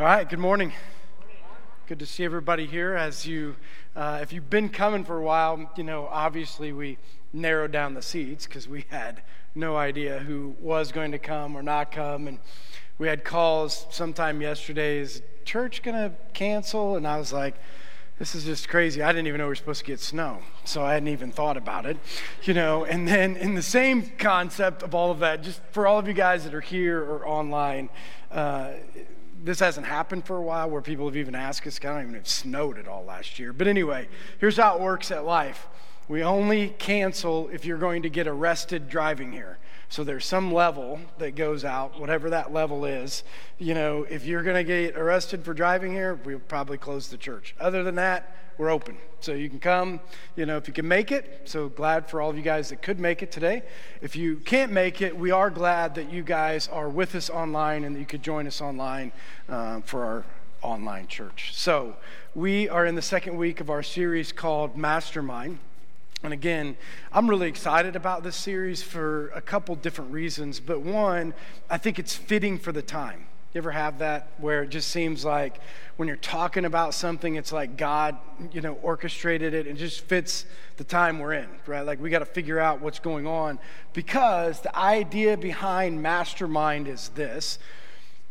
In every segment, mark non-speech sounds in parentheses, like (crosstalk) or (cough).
All right, good morning. Good to see everybody here. As you, uh, if you've been coming for a while, you know, obviously we narrowed down the seats because we had no idea who was going to come or not come. And we had calls sometime yesterday is church going to cancel? And I was like, this is just crazy. I didn't even know we were supposed to get snow, so I hadn't even thought about it, you know. And then, in the same concept of all of that, just for all of you guys that are here or online, uh, this hasn't happened for a while where people have even asked us. I don't even know if it snowed at all last year. But anyway, here's how it works at life we only cancel if you're going to get arrested driving here. So there's some level that goes out, whatever that level is. You know, if you're going to get arrested for driving here, we'll probably close the church. Other than that, we're open. So you can come, you know, if you can make it. So glad for all of you guys that could make it today. If you can't make it, we are glad that you guys are with us online and that you could join us online uh, for our online church. So we are in the second week of our series called Mastermind. And again, I'm really excited about this series for a couple different reasons. But one, I think it's fitting for the time. You ever have that where it just seems like when you're talking about something, it's like God, you know, orchestrated it and just fits the time we're in, right? Like we got to figure out what's going on because the idea behind mastermind is this.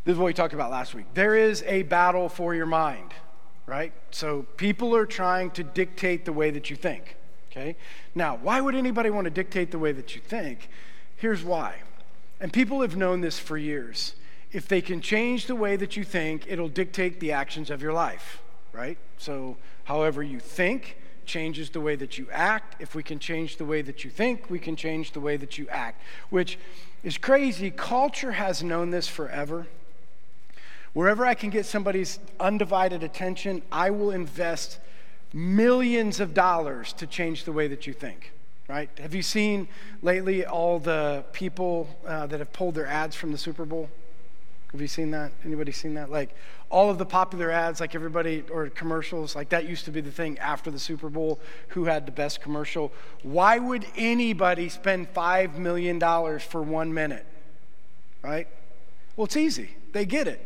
This is what we talked about last week. There is a battle for your mind, right? So people are trying to dictate the way that you think. Okay? Now, why would anybody want to dictate the way that you think? Here's why. And people have known this for years. If they can change the way that you think, it'll dictate the actions of your life, right? So, however you think changes the way that you act. If we can change the way that you think, we can change the way that you act, which is crazy. Culture has known this forever. Wherever I can get somebody's undivided attention, I will invest millions of dollars to change the way that you think right? Have you seen lately all the people uh, that have pulled their ads from the super bowl? Have you seen that? Anybody seen that? Like all of the popular ads like everybody or commercials like that used to be the thing after the super bowl who had the best commercial. Why would anybody spend $5 million for one minute right? Well it's easy. They get it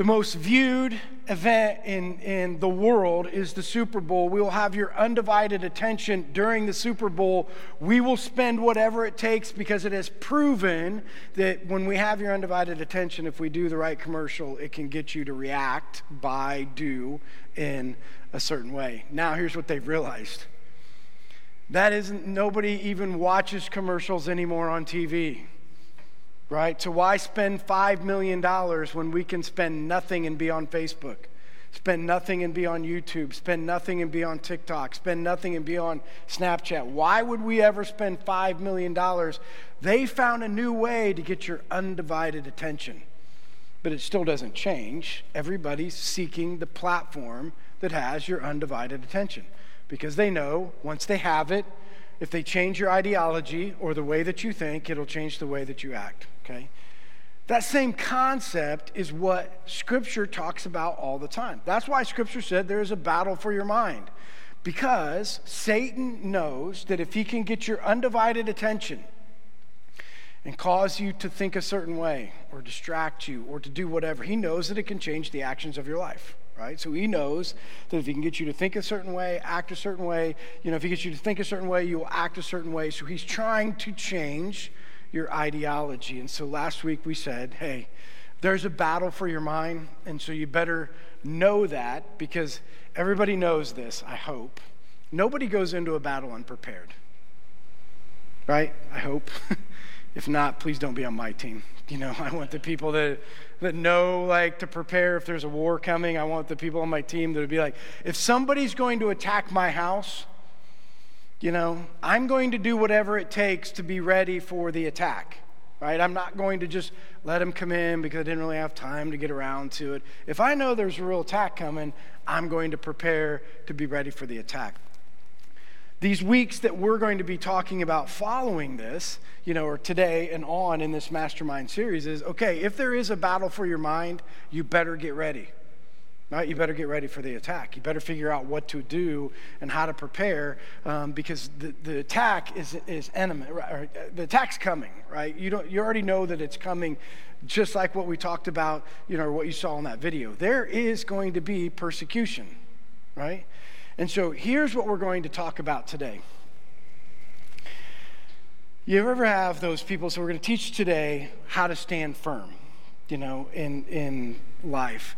the most viewed event in, in the world is the Super Bowl. We will have your undivided attention during the Super Bowl. We will spend whatever it takes because it has proven that when we have your undivided attention, if we do the right commercial, it can get you to react, buy, do in a certain way. Now, here's what they've realized that isn't, nobody even watches commercials anymore on TV right? So why spend $5 million when we can spend nothing and be on Facebook? Spend nothing and be on YouTube. Spend nothing and be on TikTok. Spend nothing and be on Snapchat. Why would we ever spend $5 million? They found a new way to get your undivided attention. But it still doesn't change. Everybody's seeking the platform that has your undivided attention because they know once they have it, if they change your ideology or the way that you think, it'll change the way that you act okay? That same concept is what Scripture talks about all the time. That's why Scripture said there is a battle for your mind. Because Satan knows that if he can get your undivided attention and cause you to think a certain way or distract you or to do whatever, he knows that it can change the actions of your life. Right? So he knows that if he can get you to think a certain way, act a certain way, you know, if he gets you to think a certain way, you will act a certain way. So he's trying to change your ideology. And so last week we said, hey, there's a battle for your mind, and so you better know that because everybody knows this, I hope. Nobody goes into a battle unprepared. Right? I hope. (laughs) if not, please don't be on my team. You know, I want the people that that know like to prepare if there's a war coming. I want the people on my team that would be like, if somebody's going to attack my house, you know, I'm going to do whatever it takes to be ready for the attack, right? I'm not going to just let him come in because I didn't really have time to get around to it. If I know there's a real attack coming, I'm going to prepare to be ready for the attack. These weeks that we're going to be talking about following this, you know, or today and on in this mastermind series is okay, if there is a battle for your mind, you better get ready Right? You better get ready for the attack. You better figure out what to do and how to prepare um, because the, the attack is, is enemy. Right? Uh, the attack's coming, right? You, don't, you already know that it's coming just like what we talked about, you know, what you saw in that video. There is going to be persecution, right? And so here's what we're going to talk about today. You ever have those people? So we're going to teach today how to stand firm, you know, in, in life.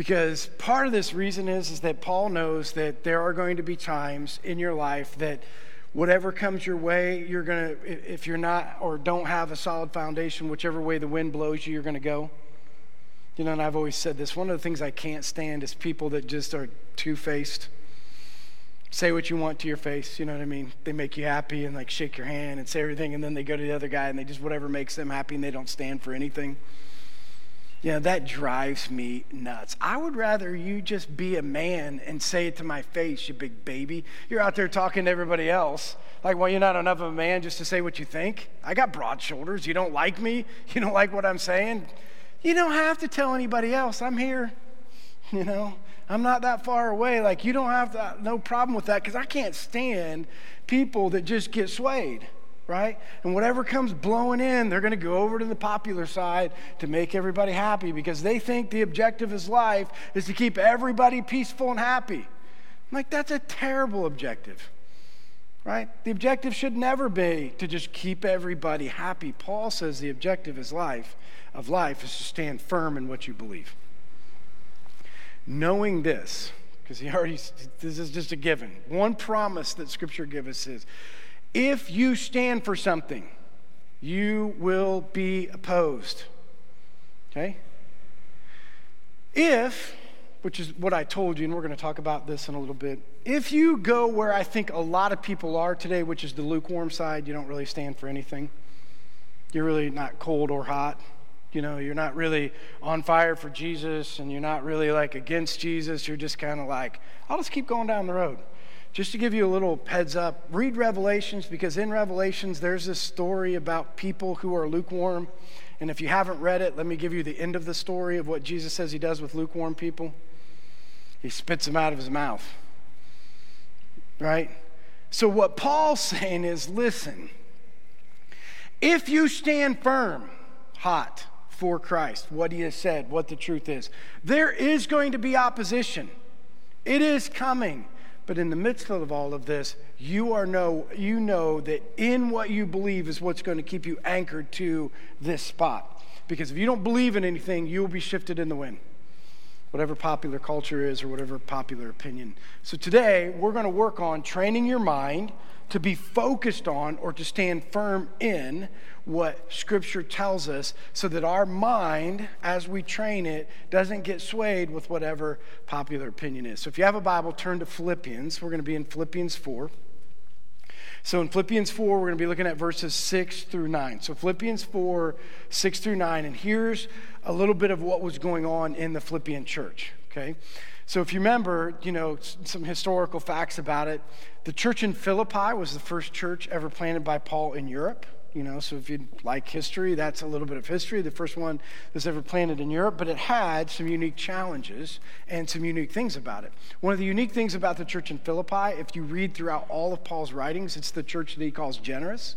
Because part of this reason is, is that Paul knows that there are going to be times in your life that whatever comes your way, you're going to, if you're not or don't have a solid foundation, whichever way the wind blows you, you're going to go. You know, and I've always said this one of the things I can't stand is people that just are two faced. Say what you want to your face, you know what I mean? They make you happy and like shake your hand and say everything, and then they go to the other guy and they just whatever makes them happy and they don't stand for anything. You know, that drives me nuts. I would rather you just be a man and say it to my face, you big baby. You're out there talking to everybody else. Like, well, you're not enough of a man just to say what you think. I got broad shoulders. You don't like me? (laughs) You don't like what I'm saying? You don't have to tell anybody else. I'm here. (laughs) You know, I'm not that far away. Like, you don't have that, no problem with that because I can't stand people that just get swayed right? And whatever comes blowing in, they're going to go over to the popular side to make everybody happy because they think the objective of life is to keep everybody peaceful and happy. I'm like, that's a terrible objective, right? The objective should never be to just keep everybody happy. Paul says the objective is life of life is to stand firm in what you believe. Knowing this, because he already, this is just a given. One promise that Scripture gives us is if you stand for something, you will be opposed. Okay? If, which is what I told you, and we're going to talk about this in a little bit, if you go where I think a lot of people are today, which is the lukewarm side, you don't really stand for anything. You're really not cold or hot. You know, you're not really on fire for Jesus and you're not really like against Jesus. You're just kind of like, I'll just keep going down the road just to give you a little heads up, read Revelations because in Revelations there's this story about people who are lukewarm. And if you haven't read it, let me give you the end of the story of what Jesus says he does with lukewarm people. He spits them out of his mouth. Right? So, what Paul's saying is listen, if you stand firm, hot for Christ, what he has said, what the truth is, there is going to be opposition. It is coming. But in the midst of all of this, you are know you know that in what you believe is what's going to keep you anchored to this spot. Because if you don't believe in anything, you will be shifted in the wind. Whatever popular culture is or whatever popular opinion. So today, we're going to work on training your mind to be focused on or to stand firm in what Scripture tells us so that our mind, as we train it, doesn't get swayed with whatever popular opinion is. So if you have a Bible, turn to Philippians. We're going to be in Philippians 4. So in Philippians 4, we're going to be looking at verses 6 through 9. So Philippians 4, 6 through 9. And here's a little bit of what was going on in the Philippian church, okay? So if you remember, you know, some historical facts about it, the church in Philippi was the first church ever planted by Paul in Europe. You know, so if you like history, that's a little bit of history. The first one that's ever planted in Europe, but it had some unique challenges and some unique things about it. One of the unique things about the church in Philippi, if you read throughout all of Paul's writings, it's the church that he calls generous,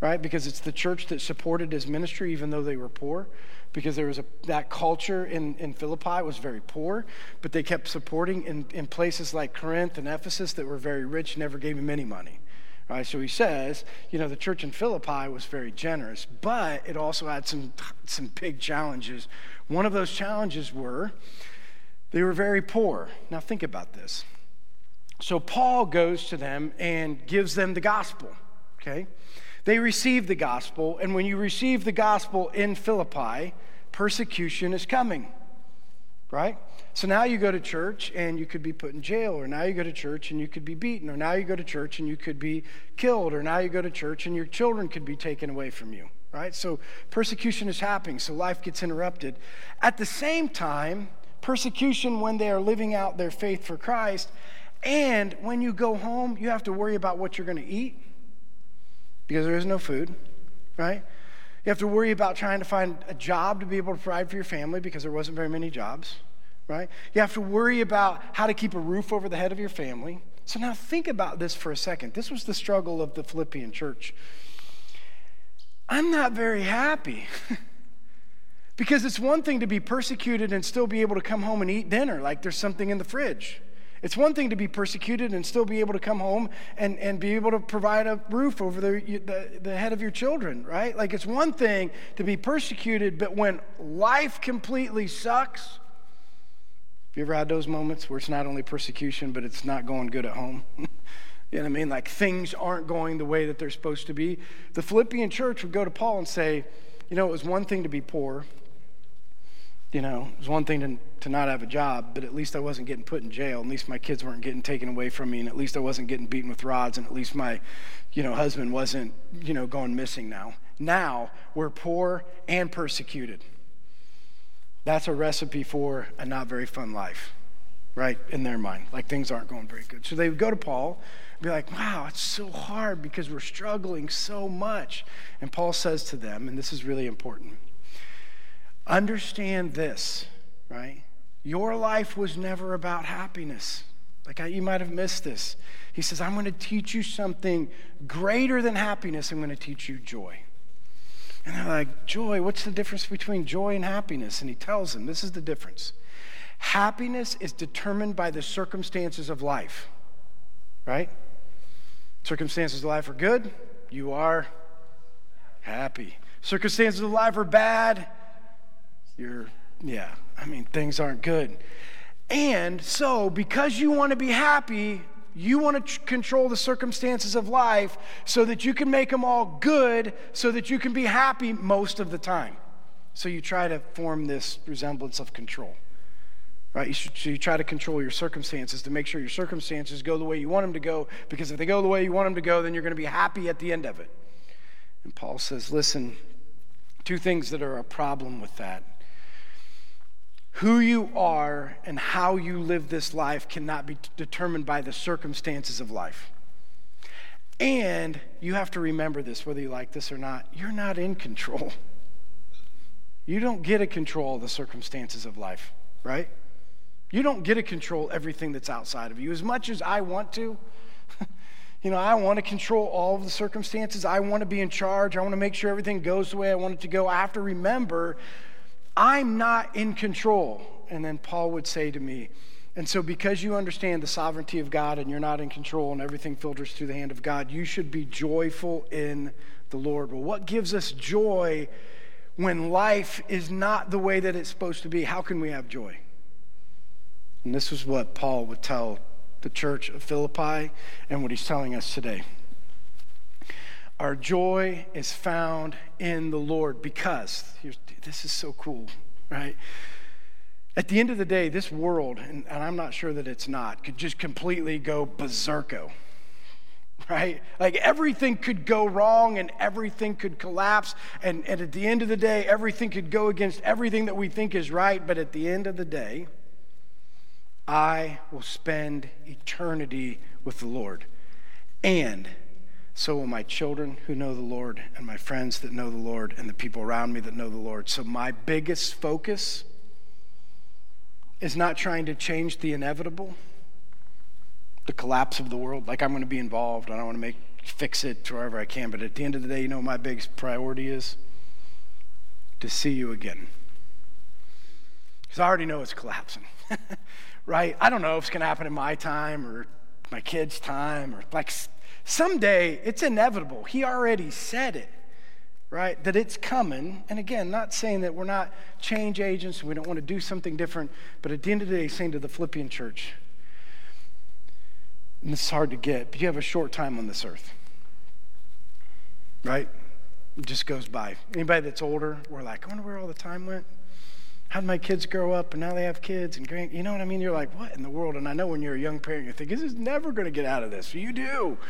right? Because it's the church that supported his ministry even though they were poor because there was a, that culture in, in Philippi was very poor, but they kept supporting in, in places like Corinth and Ephesus that were very rich, never gave him any money. Right, so he says, you know, the church in Philippi was very generous, but it also had some, some big challenges. One of those challenges were they were very poor. Now, think about this. So, Paul goes to them and gives them the gospel, okay? They receive the gospel, and when you receive the gospel in Philippi, persecution is coming, right? So now you go to church and you could be put in jail, or now you go to church and you could be beaten, or now you go to church and you could be killed, or now you go to church and your children could be taken away from you, right? So persecution is happening, so life gets interrupted. At the same time, persecution when they are living out their faith for Christ, and when you go home, you have to worry about what you're going to eat because there is no food, right? You have to worry about trying to find a job to be able to provide for your family because there wasn't very many jobs, right? You have to worry about how to keep a roof over the head of your family. So now think about this for a second. This was the struggle of the Philippian church. I'm not very happy. (laughs) because it's one thing to be persecuted and still be able to come home and eat dinner, like there's something in the fridge. It's one thing to be persecuted and still be able to come home and, and be able to provide a roof over the, the, the head of your children, right? Like it's one thing to be persecuted, but when life completely sucks, have you ever had those moments where it's not only persecution, but it's not going good at home? (laughs) you know what I mean? Like things aren't going the way that they're supposed to be. The Philippian church would go to Paul and say, you know, it was one thing to be poor you know, it was one thing to, to not have a job, but at least I wasn't getting put in jail. At least my kids weren't getting taken away from me, and at least I wasn't getting beaten with rods, and at least my, you know, husband wasn't, you know, going missing now. Now we're poor and persecuted. That's a recipe for a not very fun life, right? In their mind. Like things aren't going very good. So they would go to Paul and be like, wow, it's so hard because we're struggling so much. And Paul says to them, and this is really important Understand this, right? Your life was never about happiness. Like I, you might have missed this. He says, I'm going to teach you something greater than happiness. I'm going to teach you joy. And they're like, Joy, what's the difference between joy and happiness? And he tells them, This is the difference. Happiness is determined by the circumstances of life, right? Circumstances of life are good, you are happy. Circumstances of life are bad, you're, yeah, I mean, things aren't good. And so, because you want to be happy, you want to tr- control the circumstances of life so that you can make them all good, so that you can be happy most of the time. So, you try to form this resemblance of control. Right? You, should, so you try to control your circumstances to make sure your circumstances go the way you want them to go, because if they go the way you want them to go, then you're going to be happy at the end of it. And Paul says, listen, two things that are a problem with that who you are and how you live this life cannot be determined by the circumstances of life. And you have to remember this, whether you like this or not. You're not in control. You don't get to control the circumstances of life, right? You don't get to control everything that's outside of you. As much as I want to, (laughs) you know, I want to control all of the circumstances. I want to be in charge. I want to make sure everything goes the way I want it to go. I have to remember I'm not in control. And then Paul would say to me, and so, because you understand the sovereignty of God and you're not in control and everything filters through the hand of God, you should be joyful in the Lord. Well, what gives us joy when life is not the way that it's supposed to be? How can we have joy? And this is what Paul would tell the church of Philippi and what he's telling us today. Our joy is found in the Lord because, this is so cool, right? At the end of the day, this world, and, and I'm not sure that it's not, could just completely go berserko, right? Like everything could go wrong and everything could collapse. And, and at the end of the day, everything could go against everything that we think is right. But at the end of the day, I will spend eternity with the Lord. And so will my children who know the Lord, and my friends that know the Lord, and the people around me that know the Lord. So, my biggest focus is not trying to change the inevitable, the collapse of the world. Like, I'm going to be involved, I want to make fix it wherever I can. But at the end of the day, you know my biggest priority is? To see you again. Because I already know it's collapsing, (laughs) right? I don't know if it's going to happen in my time or my kids' time or like Someday it's inevitable. He already said it, right? That it's coming. And again, not saying that we're not change agents and we don't want to do something different, but at the end of the day, saying to the Philippian church, and this is hard to get, but you have a short time on this earth, right? It just goes by. Anybody that's older, we're like, I wonder where all the time went how did my kids grow up and now they have kids and grand you know what i mean? You're like what in the world? And i know when you're a young parent you think this is never going to get out of this. You do. (laughs)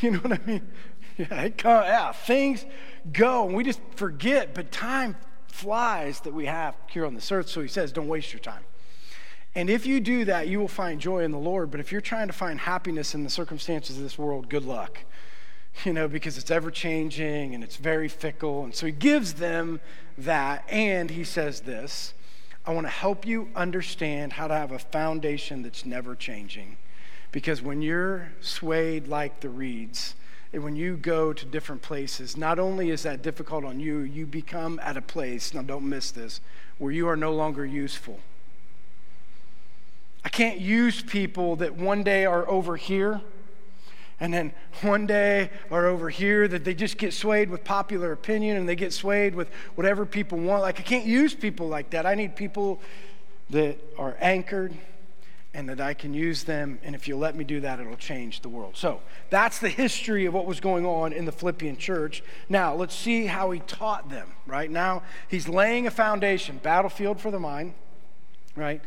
You know what i mean? (laughs) Yeah, it come, yeah things go and we just forget but time flies that we have here on this earth. So he says don't waste your time. And if you do that you will find joy in the lord. But if you're trying to find happiness in the circumstances of this world good luck. You know, because it's ever changing and it's very fickle. And so he gives them that, and he says this I want to help you understand how to have a foundation that's never changing. Because when you're swayed like the reeds, and when you go to different places, not only is that difficult on you, you become at a place, now don't miss this, where you are no longer useful. I can't use people that one day are over here and then one day or over here that they just get swayed with popular opinion and they get swayed with whatever people want. Like, I can't use people like that. I need people that are anchored and that I can use them. And if you let me do that, it'll change the world. So that's the history of what was going on in the Philippian church. Now, let's see how he taught them, right? Now, he's laying a foundation, battlefield for the mind, right?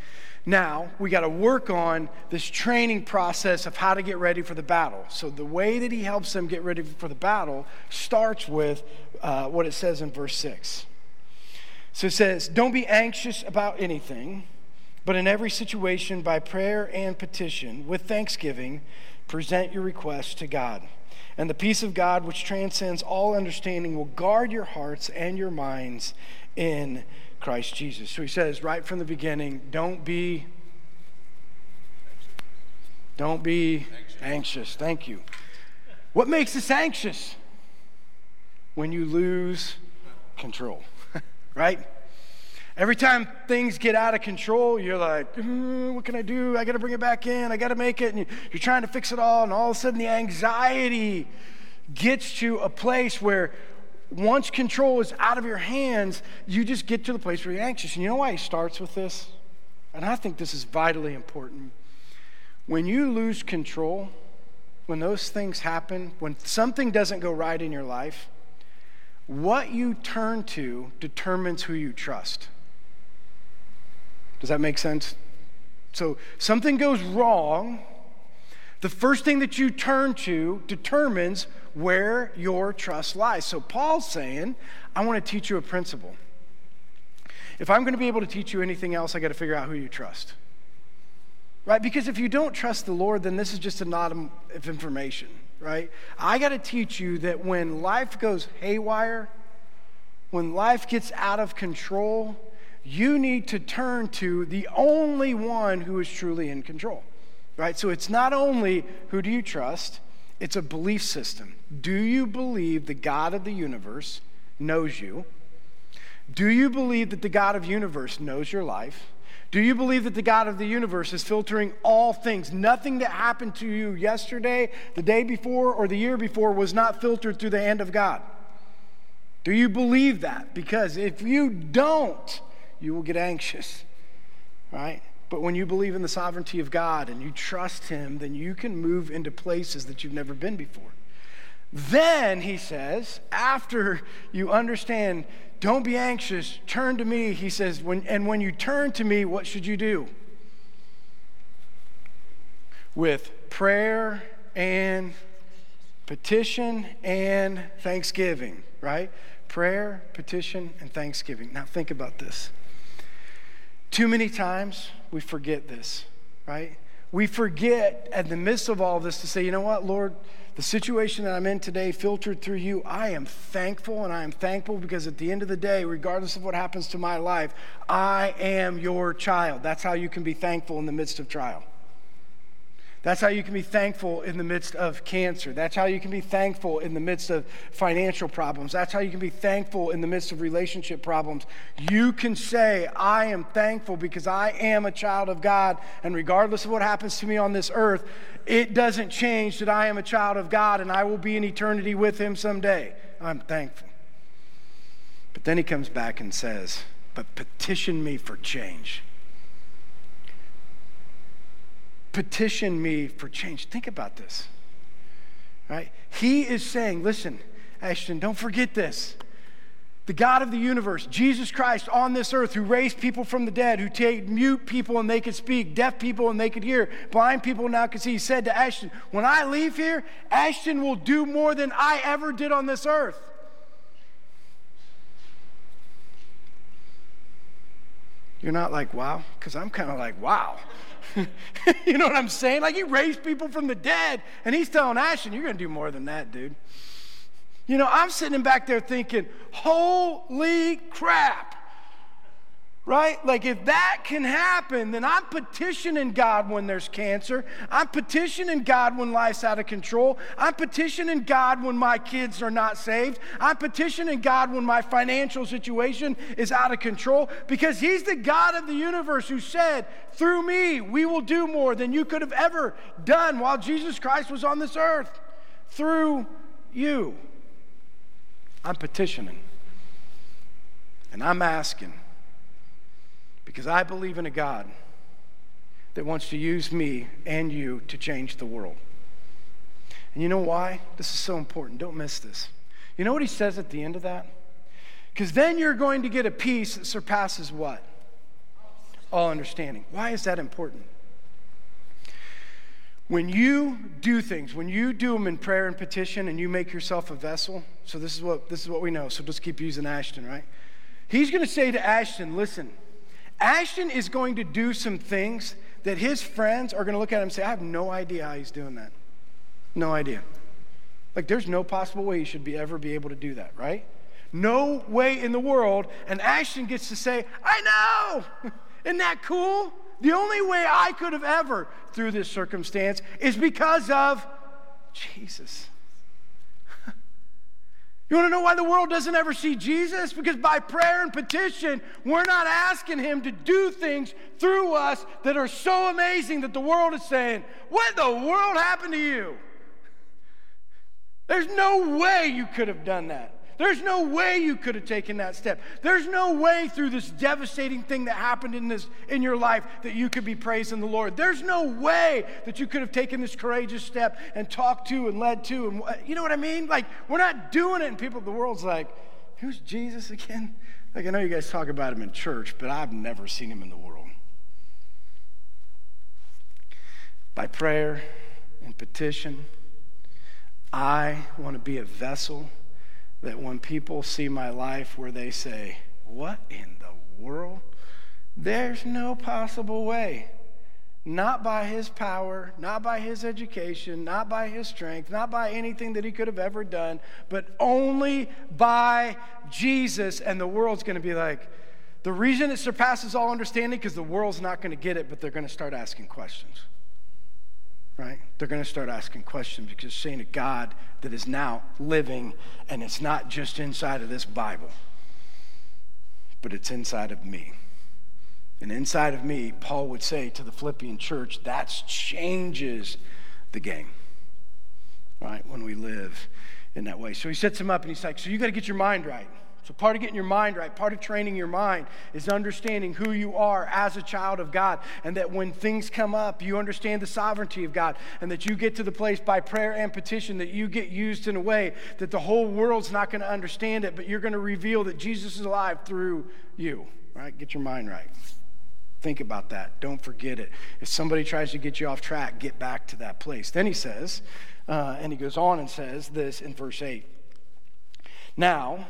Now, we got to work on this training process of how to get ready for the battle. So, the way that he helps them get ready for the battle starts with uh, what it says in verse 6. So, it says, Don't be anxious about anything, but in every situation, by prayer and petition, with thanksgiving, present your requests to God. And the peace of God, which transcends all understanding, will guard your hearts and your minds in Christ Jesus. So he says right from the beginning, don't be don't be anxious. anxious. Thank you. What makes us anxious? When you lose control, (laughs) right? Every time things get out of control, you're like, mm, what can I do? I got to bring it back in. I got to make it. And you're trying to fix it all. And all of a sudden, the anxiety gets to a place where once control is out of your hands, you just get to the place where you're anxious. And you know why he starts with this? And I think this is vitally important. When you lose control, when those things happen, when something doesn't go right in your life, what you turn to determines who you trust. Does that make sense? So, something goes wrong, the first thing that you turn to determines where your trust lies. So Paul's saying, I want to teach you a principle. If I'm going to be able to teach you anything else, I got to figure out who you trust. Right? Because if you don't trust the Lord, then this is just a knot of information, right? I got to teach you that when life goes haywire, when life gets out of control, you need to turn to the only one who is truly in control. Right? So it's not only who do you trust, it's a belief system. Do you believe the God of the universe knows you? Do you believe that the God of the universe knows your life? Do you believe that the God of the universe is filtering all things? Nothing that happened to you yesterday, the day before, or the year before was not filtered through the hand of God. Do you believe that? Because if you don't, you will get anxious, right? But when you believe in the sovereignty of God and you trust Him, then you can move into places that you've never been before. Then, he says, after you understand, don't be anxious, turn to me, he says, when, and when you turn to me, what should you do? With prayer and petition and thanksgiving, right? Prayer, petition, and thanksgiving. Now, think about this. Too many times we forget this, right? We forget in the midst of all this to say, you know what, Lord, the situation that I'm in today, filtered through you, I am thankful, and I am thankful because at the end of the day, regardless of what happens to my life, I am your child. That's how you can be thankful in the midst of trial. That's how you can be thankful in the midst of cancer. That's how you can be thankful in the midst of financial problems. That's how you can be thankful in the midst of relationship problems. You can say, I am thankful because I am a child of God. And regardless of what happens to me on this earth, it doesn't change that I am a child of God and I will be in eternity with Him someday. I'm thankful. But then he comes back and says, But petition me for change petition me for change. Think about this. Right? He is saying, listen, Ashton, don't forget this. The God of the universe, Jesus Christ on this earth, who raised people from the dead, who take mute people and they could speak, deaf people and they could hear, blind people now could see, he said to Ashton, When I leave here, Ashton will do more than I ever did on this earth. You're not like, wow? Because I'm kind of like, wow. (laughs) you know what I'm saying? Like he raised people from the dead, and he's telling Ashton, you're going to do more than that, dude. You know, I'm sitting back there thinking, holy crap. Right? Like, if that can happen, then I'm petitioning God when there's cancer. I'm petitioning God when life's out of control. I'm petitioning God when my kids are not saved. I'm petitioning God when my financial situation is out of control because He's the God of the universe who said, through me, we will do more than you could have ever done while Jesus Christ was on this earth. Through you. I'm petitioning. And I'm asking because I believe in a God that wants to use me and you to change the world. And you know why? This is so important. Don't miss this. You know what he says at the end of that? Because then you're going to get a peace that surpasses what? All understanding. Why is that important? When you do things, when you do them in prayer and petition and you make yourself a vessel, so this is what this is what we know. So just keep using Ashton, right? He's going to say to Ashton, listen, Ashton is going to do some things that his friends are going to look at him and say, I have no idea how he's doing that. No idea. Like, there's no possible way he should be, ever be able to do that, right? No way in the world. And Ashton gets to say, I know. (laughs) Isn't that cool? The only way I could have ever through this circumstance is because of Jesus. You want to know why the world doesn't ever see Jesus? Because by prayer and petition, we're not asking Him to do things through us that are so amazing that the world is saying, What the world happened to you? There's no way you could have done that. There's no way you could have taken that step. There's no way through this devastating thing that happened in this in your life that you could be praising the Lord. There's no way that you could have taken this courageous step and talked to and led to and you know what I mean? Like we're not doing it and people the world's like, "Who's Jesus again?" Like I know you guys talk about him in church, but I've never seen him in the world. By prayer and petition, I want to be a vessel that when people see my life where they say, What in the world? There's no possible way. Not by his power, not by his education, not by his strength, not by anything that he could have ever done, but only by Jesus. And the world's going to be like, the reason it surpasses all understanding because the world's not going to get it, but they're going to start asking questions right? They're going to start asking questions because seeing a God that is now living and it's not just inside of this Bible, but it's inside of me. And inside of me, Paul would say to the Philippian church, that changes the game, right? When we live in that way. So he sets him up and he's like, So you got to get your mind right. So, part of getting your mind right, part of training your mind is understanding who you are as a child of God. And that when things come up, you understand the sovereignty of God. And that you get to the place by prayer and petition that you get used in a way that the whole world's not going to understand it, but you're going to reveal that Jesus is alive through you. Right? Get your mind right. Think about that. Don't forget it. If somebody tries to get you off track, get back to that place. Then he says, uh, and he goes on and says this in verse 8. Now,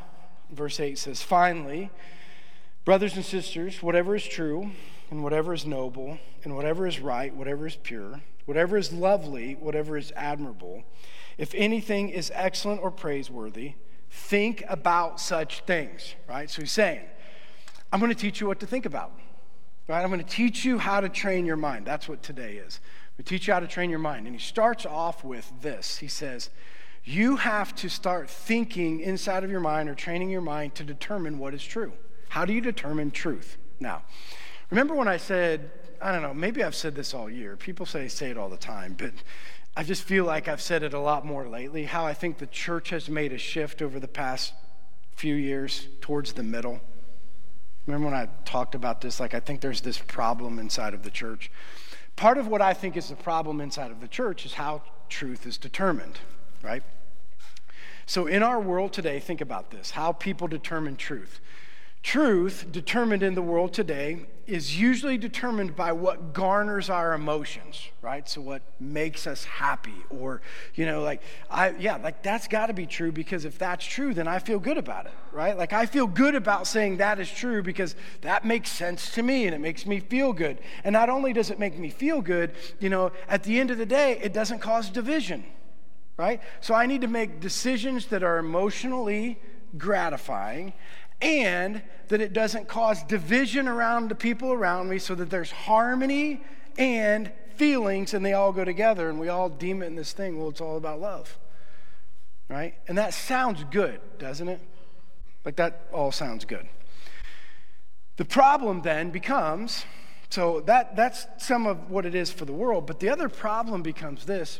verse 8 says, Finally, brothers and sisters, whatever is true, and whatever is noble, and whatever is right, whatever is pure, whatever is lovely, whatever is admirable, if anything is excellent or praiseworthy, think about such things, right? So he's saying, I'm going to teach you what to think about, right? I'm going to teach you how to train your mind. That's what today is. We teach you how to train your mind. And he starts off with this. He says, you have to start thinking inside of your mind or training your mind to determine what is true. How do you determine truth? Now, remember when I said, I don't know, maybe I've said this all year. People say say it all the time, but I just feel like I've said it a lot more lately. How I think the church has made a shift over the past few years towards the middle. Remember when I talked about this? Like, I think there's this problem inside of the church. Part of what I think is the problem inside of the church is how truth is determined, right? So, in our world today, think about this how people determine truth. Truth, determined in the world today, is usually determined by what garners our emotions, right? So, what makes us happy, or, you know, like, I, yeah, like that's got to be true because if that's true, then I feel good about it, right? Like, I feel good about saying that is true because that makes sense to me and it makes me feel good. And not only does it make me feel good, you know, at the end of the day, it doesn't cause division right? So I need to make decisions that are emotionally gratifying and that it doesn't cause division around the people around me so that there's harmony and feelings and they all go together and we all deem it in this thing. Well, it's all about love, right? And that sounds good, doesn't it? Like that all sounds good. The problem then becomes so that, that's some of what it is for the world, but the other problem becomes this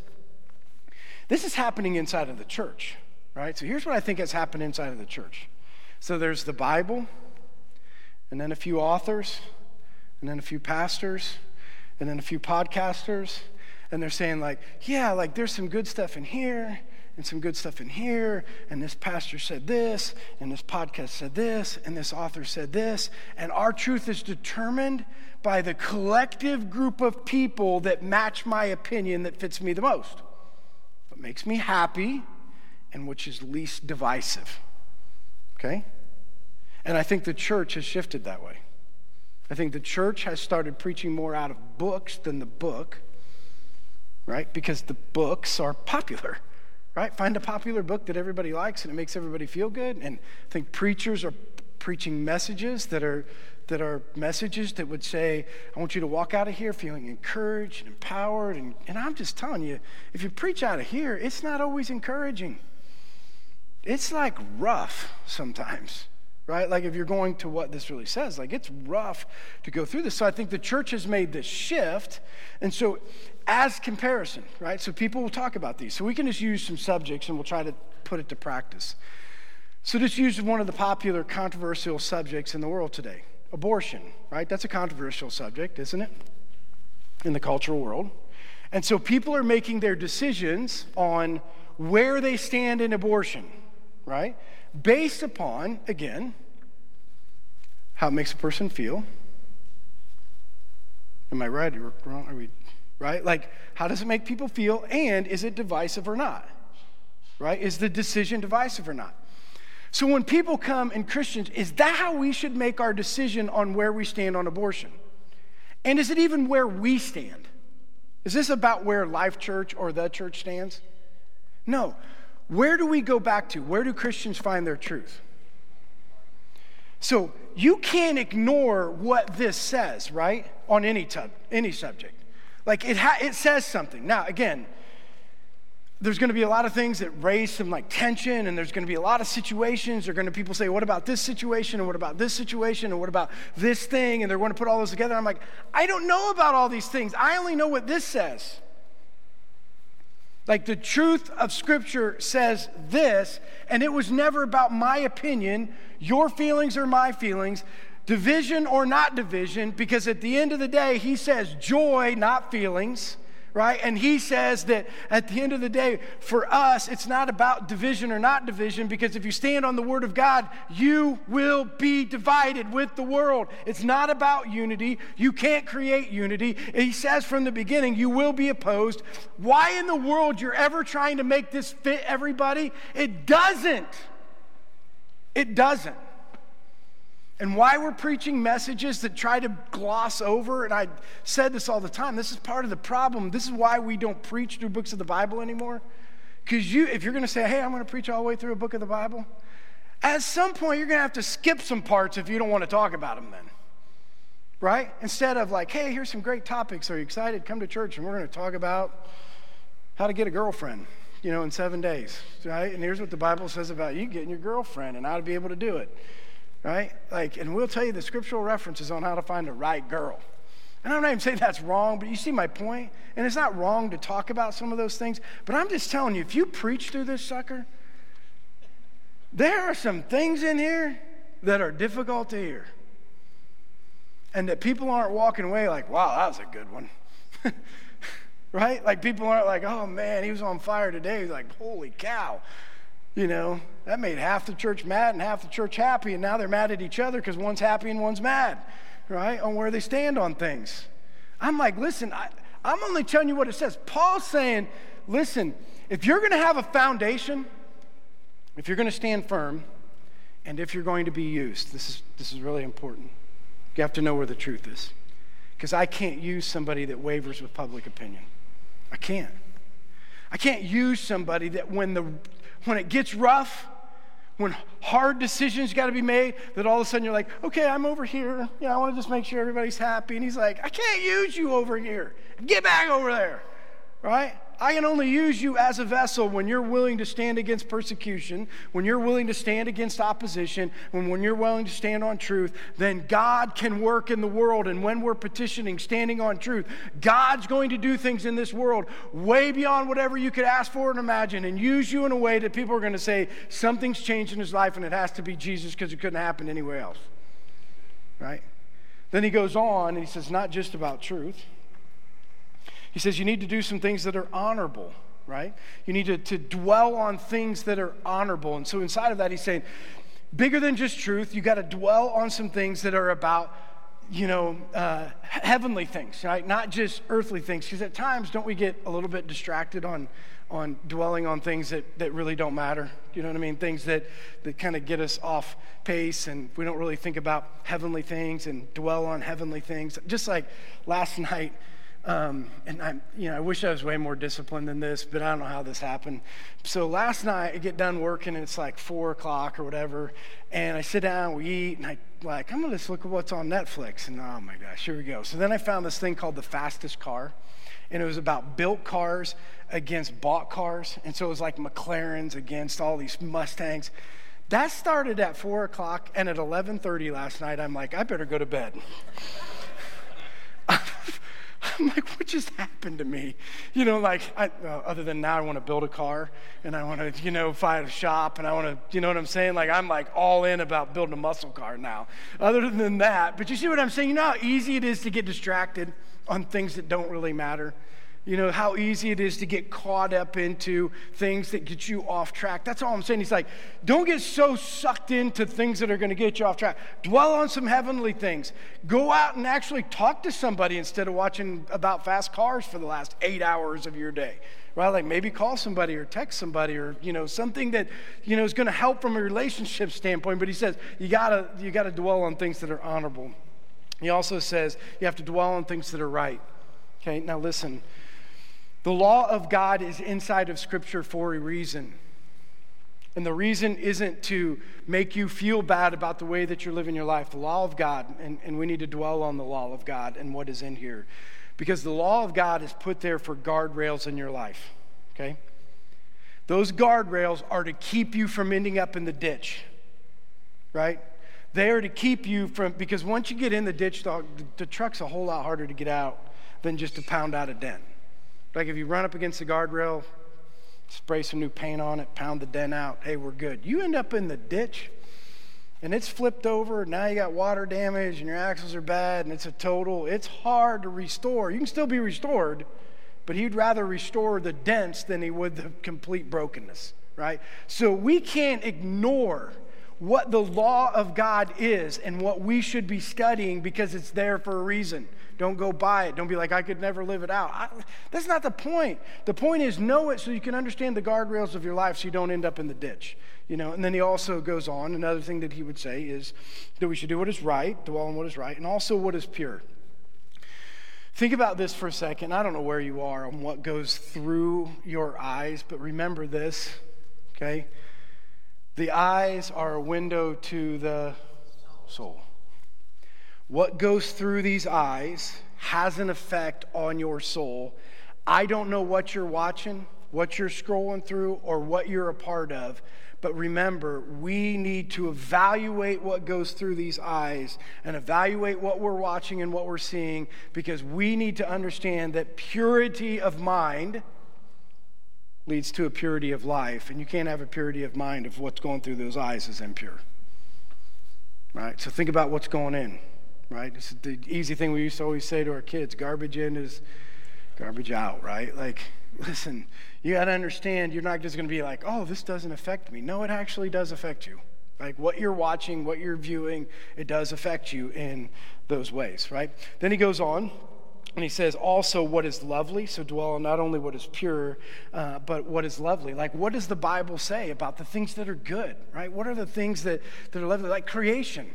this is happening inside of the church, right? So here's what I think has happened inside of the church. So there's the Bible, and then a few authors, and then a few pastors, and then a few podcasters, and they're saying, like, yeah, like there's some good stuff in here, and some good stuff in here, and this pastor said this, and this podcast said this, and this author said this, and our truth is determined by the collective group of people that match my opinion that fits me the most, what makes me happy, and which is least divisive. Okay? And I think the church has shifted that way. I think the church has started preaching more out of books than the book, right? Because the books are popular, right? Find a popular book that everybody likes and it makes everybody feel good. And I think preachers are preaching messages that are that are messages that would say, I want you to walk out of here feeling encouraged and empowered. And, and I'm just telling you, if you preach out of here, it's not always encouraging it's like rough sometimes, right? Like if you're going to what this really says, like it's rough to go through this. So I think the church has made this shift. And so, as comparison, right? So people will talk about these. So we can just use some subjects and we'll try to put it to practice. So just use one of the popular controversial subjects in the world today abortion, right? That's a controversial subject, isn't it? In the cultural world. And so people are making their decisions on where they stand in abortion right? Based upon, again, how it makes a person feel. Am I right or wrong? Are we right? Like, how does it make people feel? And is it divisive or not? Right? Is the decision divisive or not? So when people come and Christians, is that how we should make our decision on where we stand on abortion? And is it even where we stand? Is this about where Life Church or the church stands? No. Where do we go back to? Where do Christians find their truth? So you can't ignore what this says, right? On any, tub, any subject. Like it, ha- it says something. Now, again, there's going to be a lot of things that raise some like tension and there's going to be a lot of situations. They're going to people say what about this situation? And what about this situation? And what about this thing? And they're going to put all those together. I'm like i don't know about all these things. I only know what this says. Like the truth of Scripture says this, and it was never about my opinion, your feelings or my feelings, division or not division, because at the end of the day, he says joy, not feelings right? And he says that at the end of the day, for us, it's not about division or not division, because if you stand on the word of God, you will be divided with the world. It's not about unity. You can't create unity. He says from the beginning, you will be opposed. Why in the world you're ever trying to make this fit everybody? It doesn't. It doesn't and why we're preaching messages that try to gloss over, and I said this all the time, this is part of the problem. This is why we don't preach through books of the Bible anymore. Because you, if you're going to say, hey, I'm going to preach all the way through a book of the Bible, at some point you're going to have to skip some parts if you don't want to talk about them then. Right? Instead of like, hey, here's some great topics. Are you excited? Come to church and we're going to talk about how to get a girlfriend, you know, in seven days. Right? And here's what the Bible says about you getting your girlfriend and how to be able to do it right? Like, and we'll tell you the scriptural references on how to find the right girl. And I'm not even saying that's wrong, but you see my point? And it's not wrong to talk about some of those things, but I'm just telling you, if you preach through this sucker, there are some things in here that are difficult to hear. And that people aren't walking away like, wow, that was a good one. (laughs) right? Like people aren't like, oh man, he was on fire today. He's like, holy cow. You know, that made half the church mad and half the church happy, and now they're mad at each other because one's happy and one's mad, right? On where they stand on things. I'm like, listen, I, I'm only telling you what it says. Paul's saying, listen, if you're going to have a foundation, if you're going to stand firm, and if you're going to be used, this is, this is really important. You have to know where the truth is. Because I can't use somebody that wavers with public opinion. I can't. I can't use somebody that when the when it gets rough, when hard decisions got to be made, that all of a sudden you're like, okay, I'm over here. Yeah, I want to just make sure everybody's happy. And he's like, I can't use you over here. Get back over there, right? I can only use you as a vessel when you're willing to stand against persecution, when you're willing to stand against opposition, when, when you're willing to stand on truth, then God can work in the world. And when we're petitioning, standing on truth, God's going to do things in this world way beyond whatever you could ask for and imagine and use you in a way that people are going to say something's changed in his life and it has to be Jesus because it couldn't happen anywhere else. Right? Then he goes on and he says, not just about truth. He says you need to do some things that are honorable, right? You need to, to dwell on things that are honorable. And so inside of that, he's saying, bigger than just truth, you got to dwell on some things that are about you know, uh, heavenly things, right? Not just earthly things. Because at times, don't we get a little bit distracted on, on dwelling on things that, that really don't matter? You know what I mean? Things that, that kind of get us off pace, and we don't really think about heavenly things and dwell on heavenly things. Just like last (laughs) night, um, and I, you know, I wish I was way more disciplined than this, but I don't know how this happened. So last night I get done working, and it's like four o'clock or whatever, and I sit down, we eat, and I like I'm gonna just look at what's on Netflix, and oh my gosh, here we go. So then I found this thing called the fastest car, and it was about built cars against bought cars, and so it was like McLarens against all these Mustangs. That started at four o'clock, and at 11:30 last night, I'm like, I better go to bed. (laughs) (laughs) I'm like, what just happened to me? You know, like, I, other than now, I want to build a car and I want to, you know, find a shop and I want to, you know what I'm saying? Like, I'm like all in about building a muscle car now. Other than that, but you see what I'm saying? You know how easy it is to get distracted on things that don't really matter? You know, how easy it is to get caught up into things that get you off track. That's all I'm saying. He's like, don't get so sucked into things that are going to get you off track. Dwell on some heavenly things. Go out and actually talk to somebody instead of watching about fast cars for the last eight hours of your day. Right? Like maybe call somebody or text somebody or, you know, something that, you know, is going to help from a relationship standpoint. But he says, you got to you got to dwell on things that are honorable. He also says, you have to dwell on things that are right. Okay, now listen. The law of God is inside of Scripture for a reason. And the reason isn't to make you feel bad about the way that you're living your life. The law of God, and, and we need to dwell on the law of God and what is in here. Because the law of God is put there for guardrails in your life, okay? Those guardrails are to keep you from ending up in the ditch, right? They are to keep you from, because once you get in the ditch, the, the truck's a whole lot harder to get out than just to pound out a dent. Like if you run up against the guardrail, spray some new paint on it, pound the dent out, hey, we're good. You end up in the ditch and it's flipped over, now you got water damage and your axles are bad and it's a total, it's hard to restore. You can still be restored, but he'd rather restore the dents than he would the complete brokenness, right? So we can't ignore what the law of God is and what we should be studying because it's there for a reason. Don't go by it. Don't be like, I could never live it out. I, that's not the point. The point is know it so you can understand the guardrails of your life so you don't end up in the ditch. You know, and then he also goes on. Another thing that he would say is that we should do what is right, dwell on what is right, and also what is pure. Think about this for a second. I don't know where you are on what goes through your eyes, but remember this, okay? The eyes are a window to the soul. What goes through these eyes has an effect on your soul. I don't know what you're watching, what you're scrolling through, or what you're a part of. But remember, we need to evaluate what goes through these eyes and evaluate what we're watching and what we're seeing because we need to understand that purity of mind leads to a purity of life. And you can't have a purity of mind if what's going through those eyes is impure. Right? So think about what's going in right? It's the easy thing we used to always say to our kids garbage in is garbage out, right? Like, (laughs) listen, you got to understand you're not just going to be like, oh, this doesn't affect me. No, it actually does affect you. Like what you're watching, what you're viewing, it does affect you in those ways, right? Then he goes on and he says also what is lovely. So dwell on not only what is pure, uh, but what is lovely. Like what does the Bible say about the things that are good, right? What are the things that, that are lovely? Like creation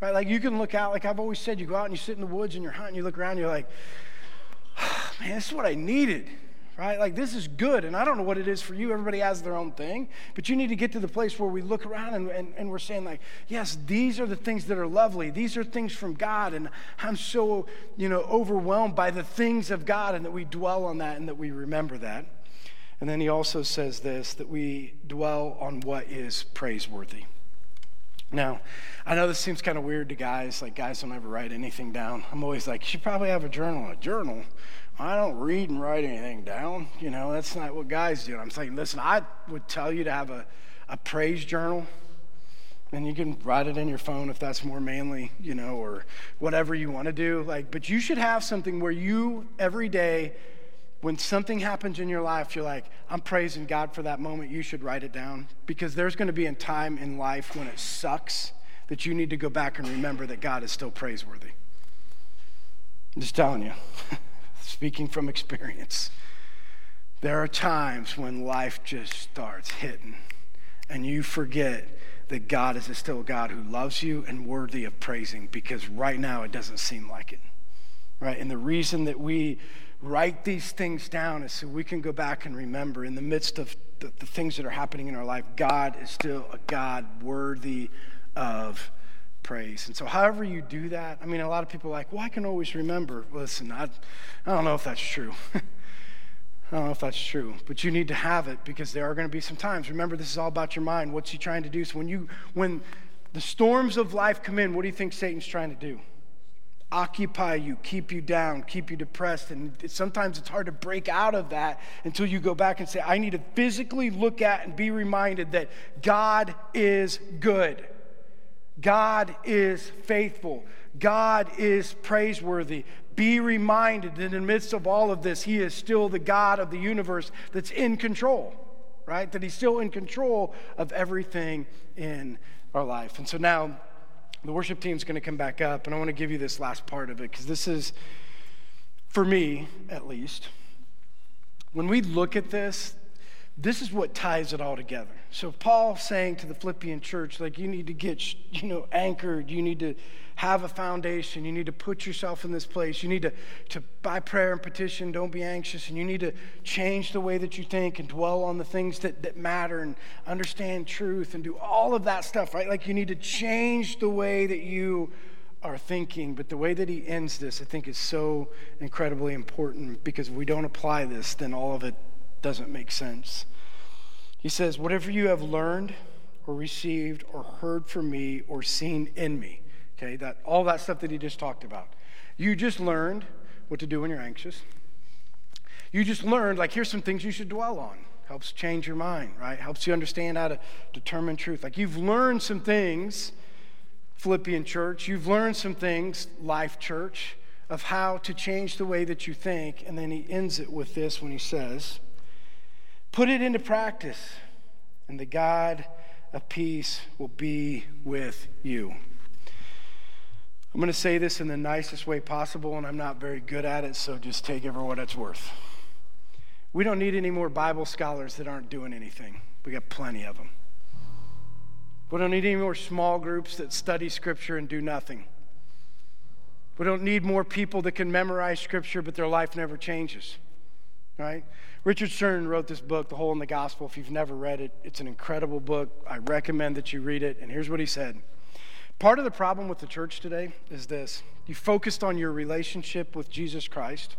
Right? Like you can look out, like I've always said, you go out and you sit in the woods and you're hunting, you look around, you're like, oh, (sighs) man, this is what I needed. right? Like, this is good. And I don't know what it is for you. Everybody has their own thing. But you need to get to the place where we look around and, and, and we're saying, like, yes, these are the things that are lovely. These are things from God. And I'm so, you know, overwhelmed by the things of God and that we dwell on that and that we remember that. And then he also says this that we dwell on what is praiseworthy. Now, I know this seems kind of weird to guys. Like, guys don't ever write anything down. I'm always like, you should probably have a journal. A journal? I don't read and write anything down. You know, that's not what guys do. I'm saying, listen, I would tell you to have a, a praise journal. And you can write it in your phone if that's more manly, you know, or whatever you want to do. Like, but you should have something where you every day, when something happens in your life, you're like, I'm praising God for that moment. You should write it down because there's going to be a time in life when it sucks that you need to go back and remember that God is still praiseworthy. I'm just telling you. (laughs) speaking from experience. There are times when life just starts hitting, and you forget that God is still a God who loves you and worthy of praising because right now it doesn't seem like it. Right? And the reason that we write these things down so we can go back and remember in the midst of the, the things that are happening in our life, God is still a God worthy of praise. And so, however you do that, I mean, a lot of people are like, well, I can always remember. Listen, I, I don't know if that's true. (laughs) I don't know if that's true, but you need to have it because there are going to be some times. Remember, this is all about your mind. What's he trying to do? So when you when the storms of life come in, what do you think Satan's trying to do? Occupy you, keep you down, keep you depressed. And sometimes it's hard to break out of that until you go back and say, I need to physically look at and be reminded that God is good. God is faithful. God is praiseworthy. Be reminded that in the midst of all of this, He is still the God of the universe that's in control, right? That He's still in control of everything in our life. And so now the worship team is going to come back up, and I want to give you this last part of it because this is, for me at least, when we look at this, this is what ties it all together. So Paul saying to the Philippian church, like you need to get, you know, anchored. You need to have a foundation. You need to put yourself in this place. You need to, to by prayer and petition, don't be anxious. And you need to change the way that you think and dwell on the things that, that matter and understand truth and do all of that stuff, right? Like you need to change the way that you are thinking. But the way that he ends this, I think, is so incredibly important because if we don't apply this, then all of it doesn't make sense. He says, Whatever you have learned or received or heard from me or seen in me, okay, that, all that stuff that he just talked about. You just learned what to do when you're anxious. You just learned, like, here's some things you should dwell on. Helps change your mind, right? Helps you understand how to determine truth. Like, you've learned some things, Philippian church. You've learned some things, Life Church, of how to change the way that you think. And then he ends it with this when he says, Put it into practice, and the God of peace will be with you. I'm going to say this in the nicest way possible, and I'm not very good at it, so just take it for what it's worth. We don't need any more Bible scholars that aren't doing anything. We got plenty of them. We don't need any more small groups that study Scripture and do nothing. We don't need more people that can memorize Scripture, but their life never changes right? Richard Stearns wrote this book, The Hole in the Gospel. If you've never read it, it's an incredible book. I recommend that you read it. And here's what he said Part of the problem with the church today is this you focused on your relationship with Jesus Christ,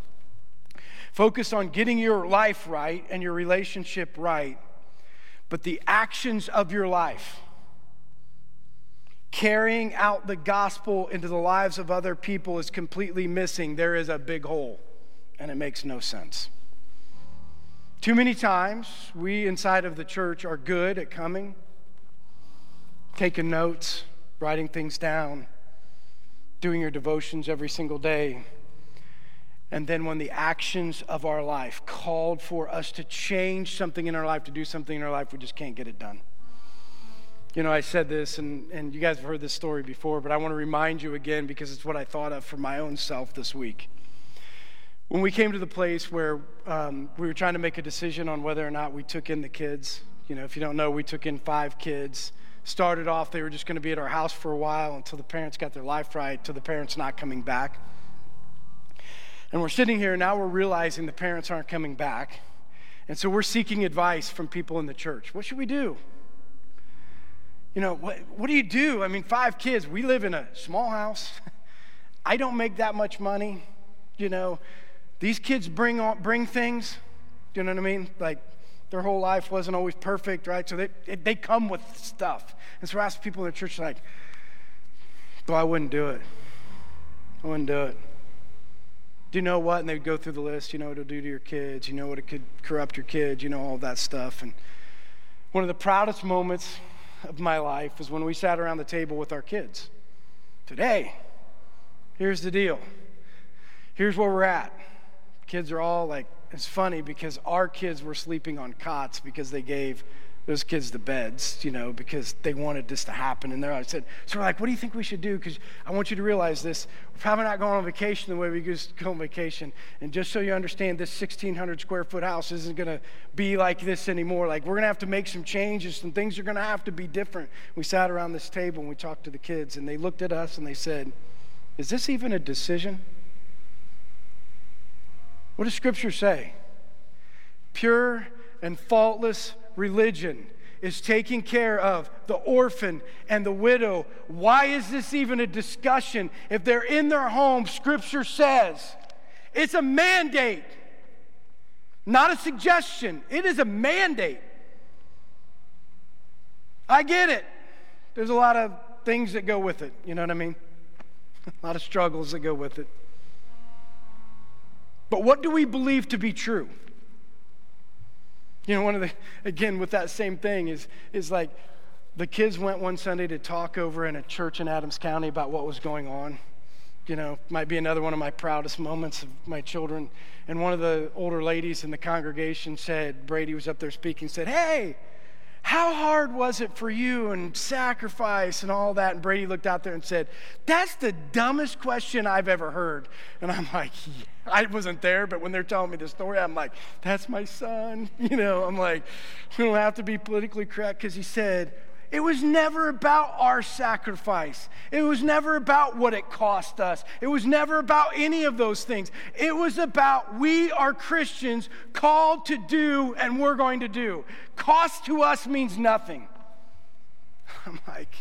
focused on getting your life right and your relationship right, but the actions of your life, carrying out the gospel into the lives of other people is completely missing. There is a big hole, and it makes no sense. Too many times, we inside of the church are good at coming, taking notes, writing things down, doing your devotions every single day. And then, when the actions of our life called for us to change something in our life, to do something in our life, we just can't get it done. You know, I said this, and, and you guys have heard this story before, but I want to remind you again because it's what I thought of for my own self this week. When we came to the place where um, we were trying to make a decision on whether or not we took in the kids, you know, if you don't know, we took in five kids. Started off, they were just going to be at our house for a while until the parents got their life right, till the parents not coming back. And we're sitting here, now we're realizing the parents aren't coming back. And so we're seeking advice from people in the church. What should we do? You know, what, what do you do? I mean, five kids. We live in a small house. (laughs) I don't make that much money. You know, these kids bring, bring things. Do you know what I mean? Like, their whole life wasn't always perfect, right? So they, they come with stuff. And so I ask people in the church, like, well, I wouldn't do it. I wouldn't do it. Do you know what? And they'd go through the list. You know what it'll do to your kids. You know what it could corrupt your kids. You know all that stuff. And one of the proudest moments of my life was when we sat around the table with our kids. Today, here's the deal. Here's where we're at. Kids are all like, it's funny because our kids were sleeping on cots because they gave those kids the beds, you know, because they wanted this to happen. And I said, so we're like, what do you think we should do? Because I want you to realize this. We're probably not going on vacation the way we used to go on vacation. And just so you understand, this 1,600 square foot house isn't going to be like this anymore. Like, we're going to have to make some changes. Some things are going to have to be different. We sat around this table and we talked to the kids, and they looked at us and they said, is this even a decision? What does Scripture say? Pure and faultless religion is taking care of the orphan and the widow. Why is this even a discussion? If they're in their home, Scripture says it's a mandate, not a suggestion. It is a mandate. I get it. There's a lot of things that go with it. You know what I mean? (laughs) a lot of struggles that go with it. But what do we believe to be true? You know, one of the, again, with that same thing is, is like the kids went one Sunday to talk over in a church in Adams County about what was going on. You know, might be another one of my proudest moments of my children. And one of the older ladies in the congregation said, Brady was up there speaking, said, Hey, how hard was it for you and sacrifice and all that? And Brady looked out there and said, That's the dumbest question I've ever heard. And I'm like, yeah. I wasn't there, but when they're telling me the story, I'm like, That's my son. (laughs) You know, I'm like, We don't have to be politically correct because he said, it was never about our sacrifice. It was never about what it cost us. It was never about any of those things. It was about we are Christians called to do and we're going to do. Cost to us means nothing. (laughs) I'm like,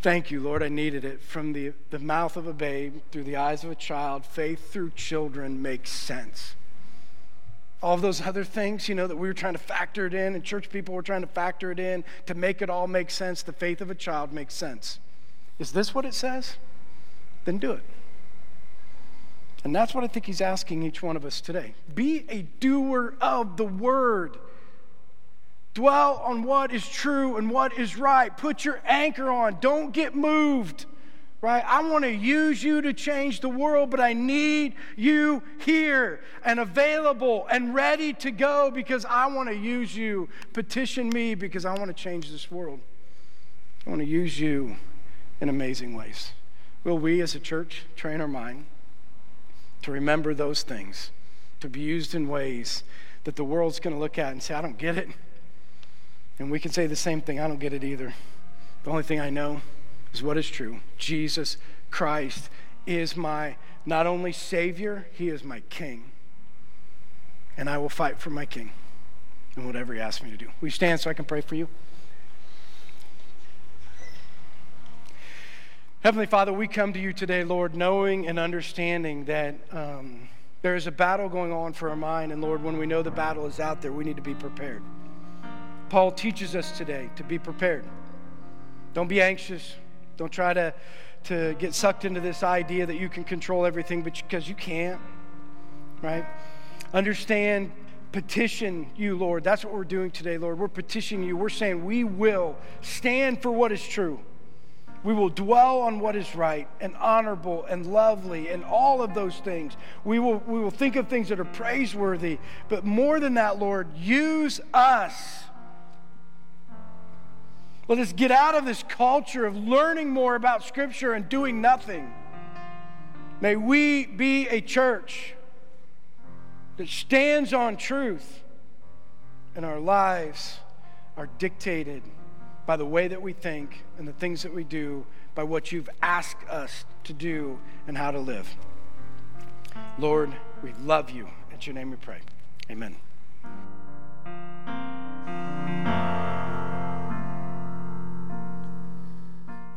thank you, Lord. I needed it. From the, the mouth of a babe, through the eyes of a child, faith through children makes sense all those (laughs) other things, you know, that we were trying to factor it in, and church people were trying to factor it in to make it all make sense. The faith of a child makes sense. Is this what it says? Then do it. And that's what I think he's asking each one of us today. Be a doer of the word. Dwell on what is true and what is right. Put your anchor on. Don't get moved right? I want to use you to change the world, but I need you here and available and ready to go because I want to use you. Petition me because I want to change this world. I want to use you in amazing ways. Will we as a church train our mind to remember those things, to be used in ways that the world's going to look at and say, I don't get it? And we can say the same thing, I don't get it either. The only thing I know is what is true. Jesus Christ is my not only Savior, He is my King. And I will fight for my King in whatever He asks me to do. Will you stand so I can pray for you? Heavenly Father, we come to you today, Lord, knowing and understanding that um, there is a battle going on for our mind. And Lord, when we know the battle is out there, we need to be prepared. Paul teaches us today to be prepared. Don't be anxious. Don't try to, to get sucked into this idea that you can control everything but because you can't, right? Understand, petition you, Lord. That's what we're doing today, Lord. We're petitioning you. We're saying we will stand for what is true. We will dwell on what is right and honorable and lovely and all of those things. We will, we will think of things that are praiseworthy. But more than that, Lord, use us let us get out of this culture of learning more about Scripture and doing nothing. May we be a church that stands on truth, and our lives are dictated by the way that we think and the things that we do, by what you've asked us to do and how to live. Lord, we love you. In your name we pray. Amen.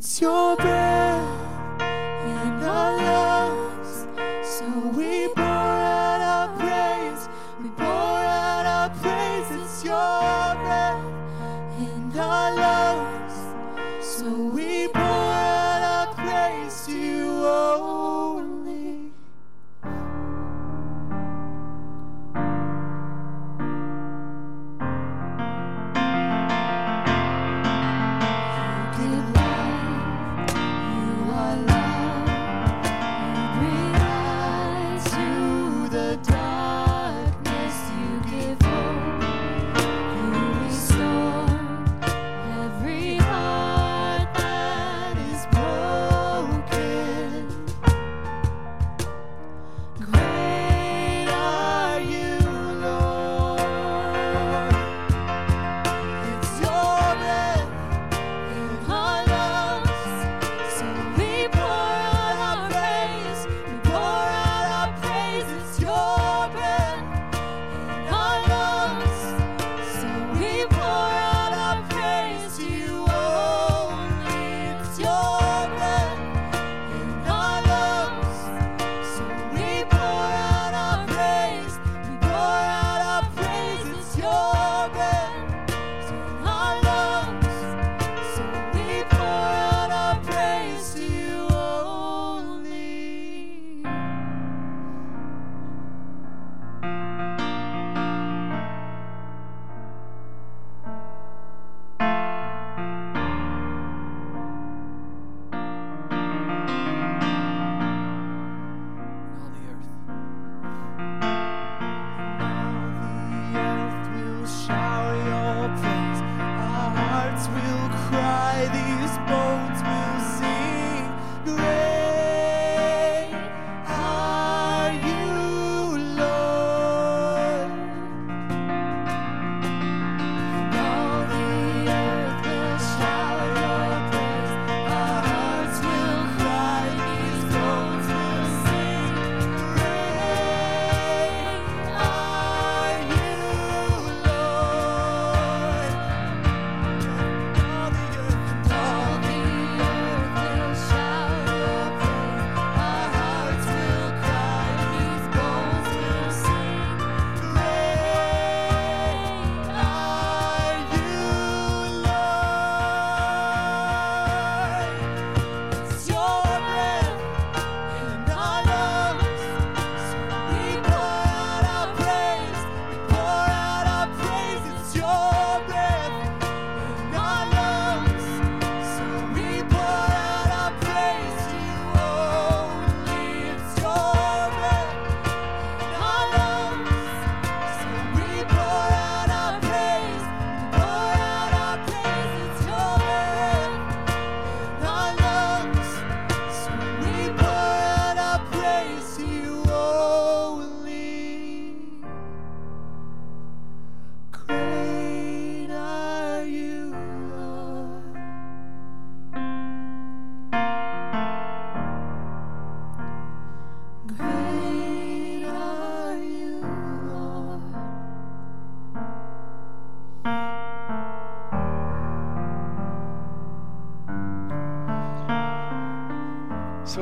It's your breath in our lungs, so we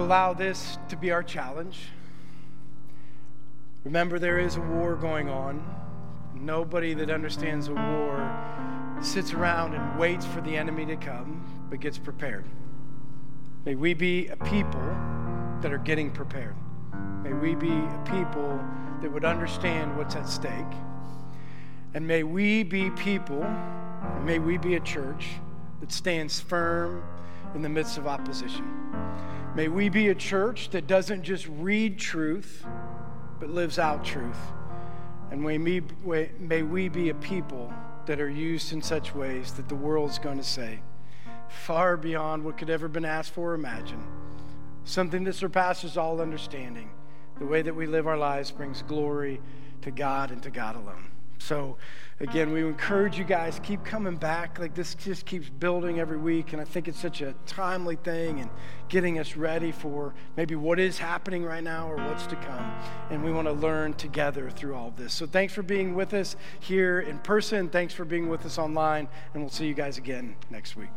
allow this to be our challenge. Remember, there is a war going on. Nobody that understands a war sits around and waits for the enemy to come, but gets prepared. May we be a people that are getting prepared. May we be a people that would understand what's at stake. And may we be people, and may we be a church that stands firm in the midst of opposition. May we be a church that doesn't just read truth, but lives out truth. And may, me, may we be a people that are used in such ways that the world's going to say, far beyond what could ever been asked for or imagined. Something that surpasses all understanding. The way that we live our lives brings glory to God and to God alone. So, again, we encourage you guys keep coming back. Like this just keeps building every week, and I think it's such a timely thing and getting us ready for maybe what is happening right now or what's to come. And we want to learn together through all of this. So, thanks for being with us here in person. Thanks for being with us online, and we'll see you guys again next week.